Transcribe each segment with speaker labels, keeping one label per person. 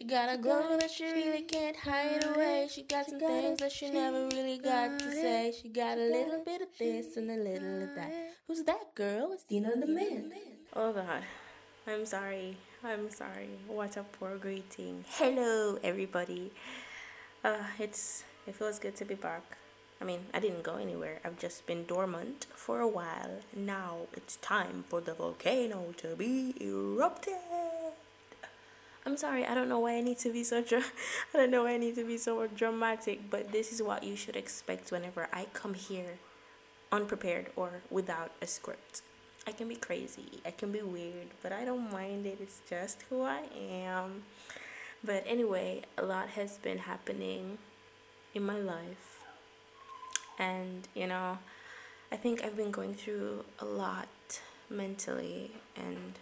Speaker 1: She got a glow that she really can't hide away. She got some things that she never really got to say. She got a little bit of this and a little of that. Who's that girl? It's Dina the man. Oh God. I'm sorry. I'm sorry. What a poor greeting. Hello everybody. Uh it's it feels good to be back. I mean, I didn't go anywhere. I've just been dormant for a while. Now it's time for the volcano to be erupted. I'm sorry, I don't know why I need to be so I don't know why I need to be so dramatic, but this is what you should expect whenever I come here unprepared or without a script. I can be crazy, I can be weird, but I don't mind it. It's just who I am. But anyway, a lot has been happening in my life. And, you know, I think I've been going through a lot mentally and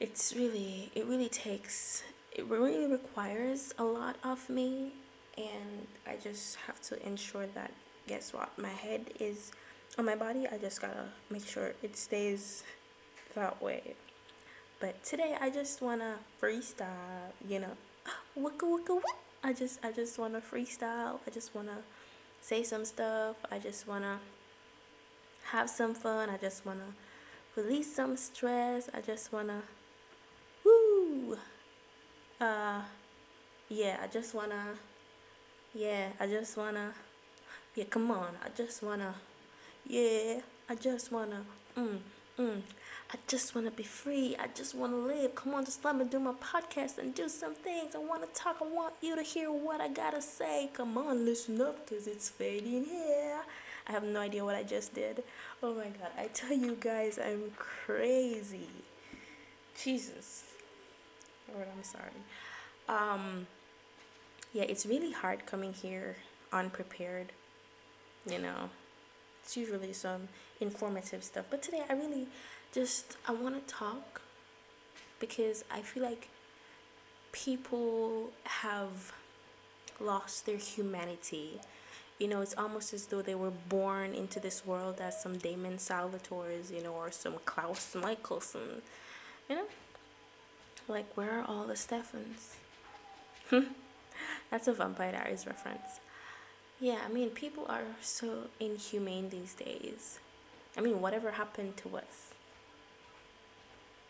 Speaker 1: it's really it really takes it really requires a lot of me and I just have to ensure that guess what? My head is on my body. I just gotta make sure it stays that way. But today I just wanna freestyle you know? Wicka wicka whoop. I just I just wanna freestyle. I just wanna say some stuff. I just wanna have some fun. I just wanna release some stress. I just wanna uh, yeah, I just wanna, yeah, I just wanna, yeah, come on, I just wanna, yeah, I just wanna, mm, mm, I just wanna be free, I just wanna live, come on, just let me do my podcast and do some things, I wanna talk, I want you to hear what I gotta say, come on, listen up, cause it's fading here. I have no idea what I just did. Oh my god, I tell you guys, I'm crazy. Jesus. Lord, I'm sorry. Um, yeah, it's really hard coming here unprepared. You know, it's usually some informative stuff. But today, I really just I want to talk because I feel like people have lost their humanity. You know, it's almost as though they were born into this world as some Damon Salvatores, you know, or some Klaus Mikaelson, you know, like, where are all the Stefans? That's a Vampire Diaries reference. Yeah, I mean, people are so inhumane these days. I mean, whatever happened to us?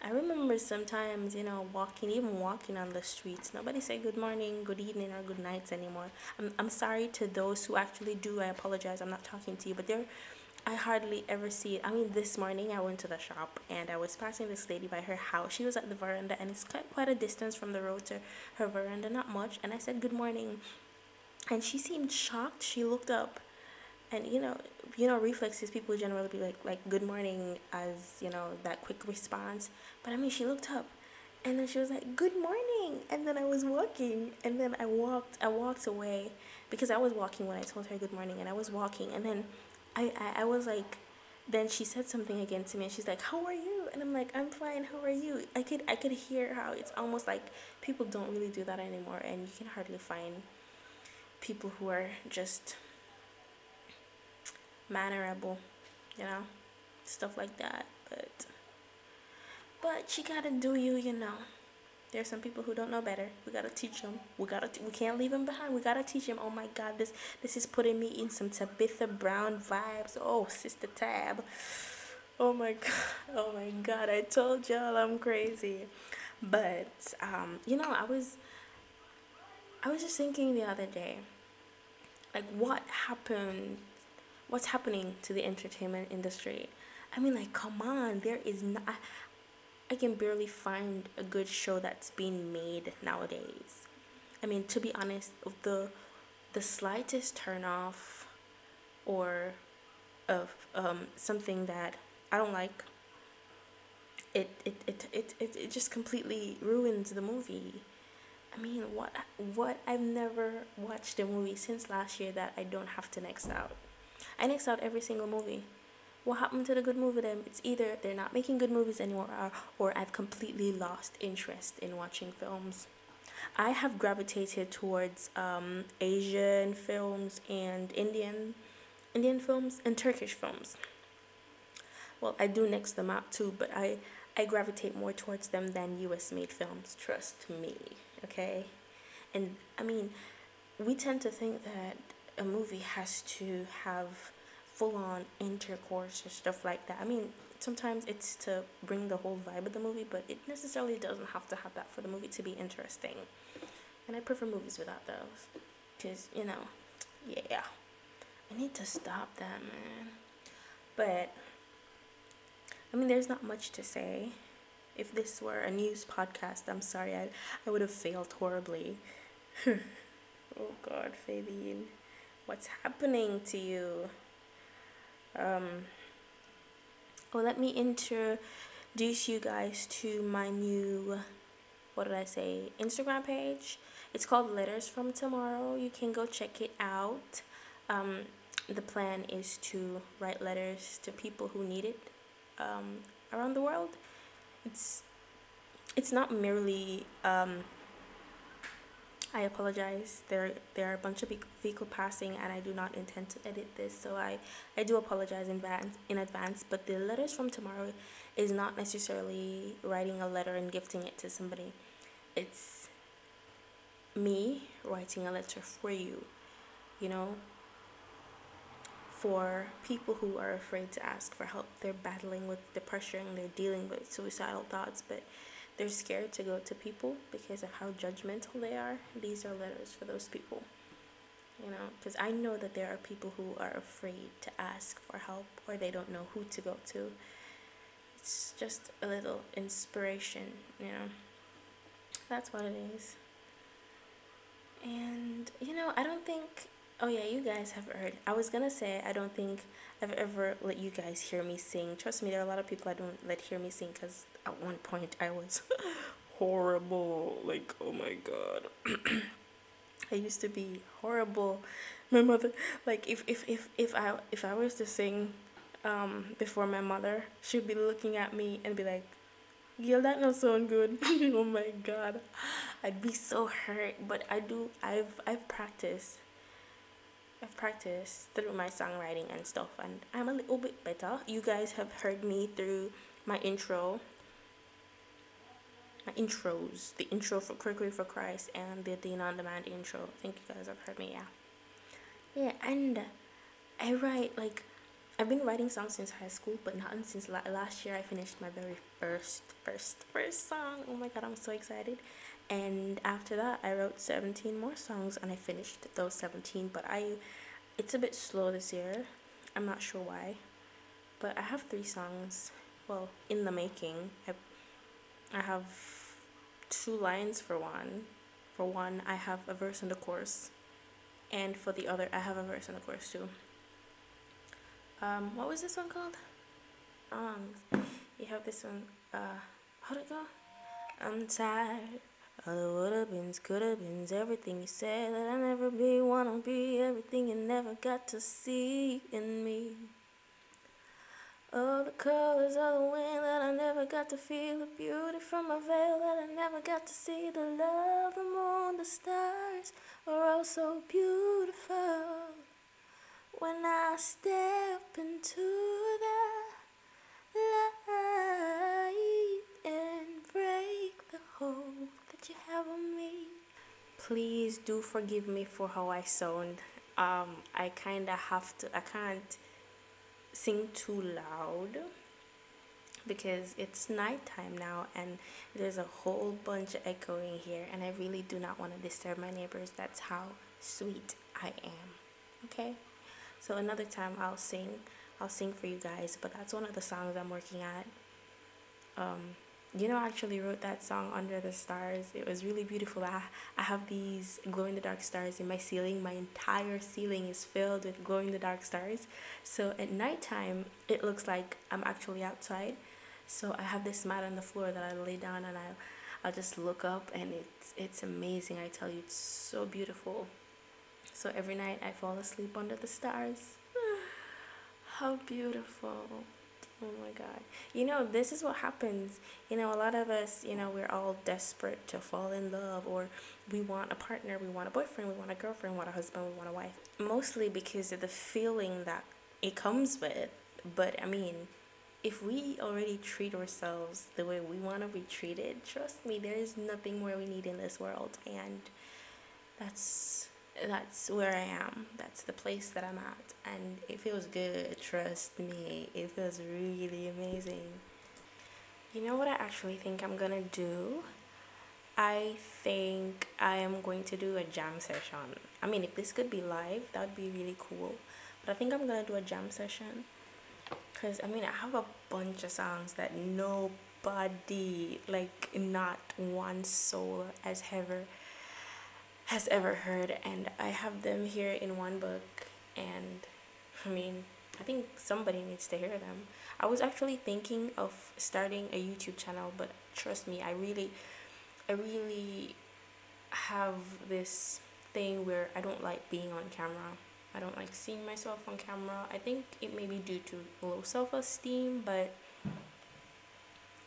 Speaker 1: I remember sometimes, you know, walking, even walking on the streets, nobody say good morning, good evening, or good nights anymore. I'm, I'm sorry to those who actually do. I apologize. I'm not talking to you, but there I hardly ever see it. I mean, this morning I went to the shop and I was passing this lady by her house. She was at the veranda and it's quite, quite a distance from the road to her veranda, not much. And I said, Good morning. And she seemed shocked. She looked up and you know you know reflexes people generally be like like good morning as you know that quick response but i mean she looked up and then she was like good morning and then i was walking and then i walked i walked away because i was walking when i told her good morning and i was walking and then I, I, I was like, then she said something again to me and she's like, how are you? And I'm like, I'm fine. How are you? I could, I could hear how it's almost like people don't really do that anymore. And you can hardly find people who are just mannerable, you know, stuff like that. But, but you gotta do you, you know. There's some people who don't know better. We gotta teach them. We gotta. We can't leave them behind. We gotta teach them. Oh my God, this this is putting me in some Tabitha Brown vibes. Oh, Sister Tab. Oh my God. Oh my God. I told y'all I'm crazy. But um, you know, I was. I was just thinking the other day, like what happened, what's happening to the entertainment industry. I mean, like, come on, there is not. I can barely find a good show that's being made nowadays. I mean, to be honest, the the slightest turn off or of um, something that I don't like, it it, it, it, it it just completely ruins the movie. I mean, what what I've never watched a movie since last year that I don't have to next out. I next out every single movie what happened to the good movie them it's either they're not making good movies anymore or, or i've completely lost interest in watching films i have gravitated towards um, asian films and indian indian films and turkish films well i do next them out too but i I gravitate more towards them than US made films. Trust me, okay? And I mean, we tend to think that a movie has to have full on intercourse or stuff like that. I mean, sometimes it's to bring the whole vibe of the movie, but it necessarily doesn't have to have that for the movie to be interesting. And I prefer movies without those. Because, you know, yeah. I need to stop that, man. But, I mean, there's not much to say. If this were a news podcast, I'm sorry, I, I would have failed horribly. oh, God, Fabian. What's happening to you? Um, well, let me introduce you guys to my new, what did I say, Instagram page. It's called Letters from Tomorrow. You can go check it out. Um, the plan is to write letters to people who need it um, around the world. It's it's not merely um, I apologize. There there are a bunch of vehicle passing, and I do not intend to edit this, so I I do apologize in advance. In advance, but the letters from tomorrow is not necessarily writing a letter and gifting it to somebody. It's me writing a letter for you. You know, for people who are afraid to ask for help. They're battling with depression. They're dealing with suicidal thoughts, but they're scared to go to people because of how judgmental they are. These are letters for those people. You know, because I know that there are people who are afraid to ask for help or they don't know who to go to. It's just a little inspiration, you know. That's what it is. And, you know, I don't think Oh yeah, you guys have heard. I was gonna say I don't think I've ever let you guys hear me sing. Trust me, there are a lot of people I don't let hear me sing because at one point I was horrible. Like oh my god, I used to be horrible. My mother, like if if if if I if I was to sing, um, before my mother, she'd be looking at me and be like, "Girl, that not sound good." oh my god, I'd be so hurt. But I do. I've I've practiced I've practiced through my songwriting and stuff, and I'm a little bit better. You guys have heard me through my intro, my intros, the intro for Crickery for Christ, and the Dean on Demand intro. I think you guys have heard me, yeah. Yeah, and I write like I've been writing songs since high school, but not since la- last year. I finished my very first, first, first song. Oh my god, I'm so excited! And after that i wrote 17 more songs and i finished those 17 but i it's a bit slow this year. I'm not sure why. But i have three songs. Well in the making i, I have two lines for one. For one i have a verse and a chorus. And for the other i have a verse and a chorus too. Um what was this one called? Songs you have this one uh how'd it? Go i'm tired all the would have beens, could have beens, everything you said that I never be, wanna be, everything you never got to see in me. All the colors of the wind that I never got to feel, the beauty from my veil that I never got to see, the love, the moon, the stars are all so beautiful. When I step into the light and break the hold you have on me. Please do forgive me for how I sound. Um, I kind of have to, I can't sing too loud because it's nighttime now and there's a whole bunch of echoing here and I really do not want to disturb my neighbors. That's how sweet I am. Okay? So another time I'll sing. I'll sing for you guys, but that's one of the songs I'm working at. Um, you know, I actually wrote that song under the stars. It was really beautiful. I, I have these glow in the dark stars in my ceiling. My entire ceiling is filled with glow in the dark stars. So at nighttime, it looks like I'm actually outside. So I have this mat on the floor that I lay down and I I'll just look up and it's it's amazing. I tell you, it's so beautiful. So every night I fall asleep under the stars. How beautiful. Oh my God. You know, this is what happens. You know, a lot of us, you know, we're all desperate to fall in love or we want a partner, we want a boyfriend, we want a girlfriend, we want a husband, we want a wife. Mostly because of the feeling that it comes with. But I mean, if we already treat ourselves the way we want to be treated, trust me, there is nothing more we need in this world. And that's that's where I am. That's the place that I'm at. And it feels good, trust me. It feels really amazing. You know what I actually think I'm gonna do? I think I am going to do a jam session. I mean, if this could be live, that would be really cool. But I think I'm gonna do a jam session. Because, I mean, I have a bunch of songs that nobody, like, not one soul has ever has ever heard and I have them here in one book and I mean I think somebody needs to hear them. I was actually thinking of starting a YouTube channel but trust me I really I really have this thing where I don't like being on camera. I don't like seeing myself on camera. I think it may be due to low self-esteem but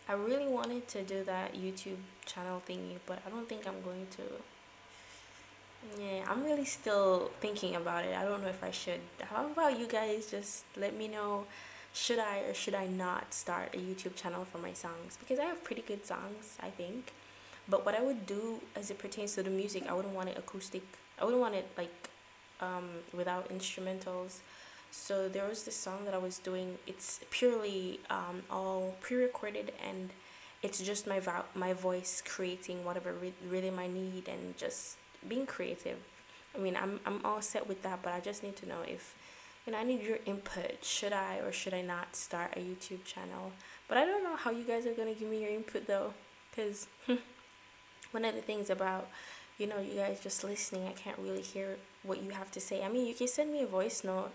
Speaker 1: I really wanted to do that YouTube channel thingy but I don't think I'm going to yeah, I'm really still thinking about it. I don't know if I should. How about you guys just let me know should I or should I not start a YouTube channel for my songs? Because I have pretty good songs, I think. But what I would do as it pertains to the music, I wouldn't want it acoustic. I wouldn't want it like um, without instrumentals. So there was this song that I was doing. It's purely um, all pre-recorded and it's just my vo- my voice creating whatever rhythm I need and just being creative. I mean, I'm I'm all set with that, but I just need to know if you know, I need your input. Should I or should I not start a YouTube channel? But I don't know how you guys are to give me your input though cuz one of the things about you know, you guys just listening, I can't really hear what you have to say. I mean, you can send me a voice note.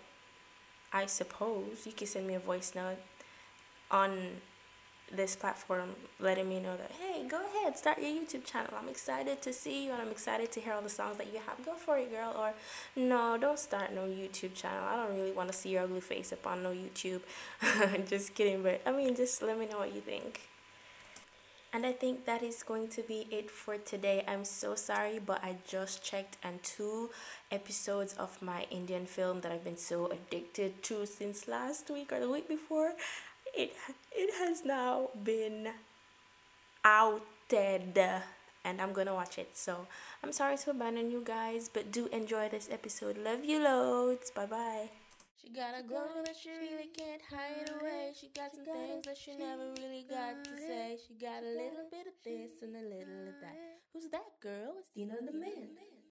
Speaker 1: I suppose you can send me a voice note on this platform letting me know that hey go ahead start your youtube channel. I'm excited to see you and i'm excited to hear all the songs that you have. Go for it girl. Or no don't start no youtube channel. I don't really want to see your ugly face up on no youtube. Just kidding but i mean just let me know what you think. And I think that is going to be it for today. I'm so sorry, but I just checked and two episodes of my Indian film that I've been so addicted to since last week or the week before it it has now been outed and I'm gonna watch it. So I'm sorry to abandon you guys, but do enjoy this episode. Love you loads. Bye bye. She got a glow that she really can't hide away. She got some things that she never really got to say. She got a little bit of this and a little of that. Who's that girl? It's Dina the Man.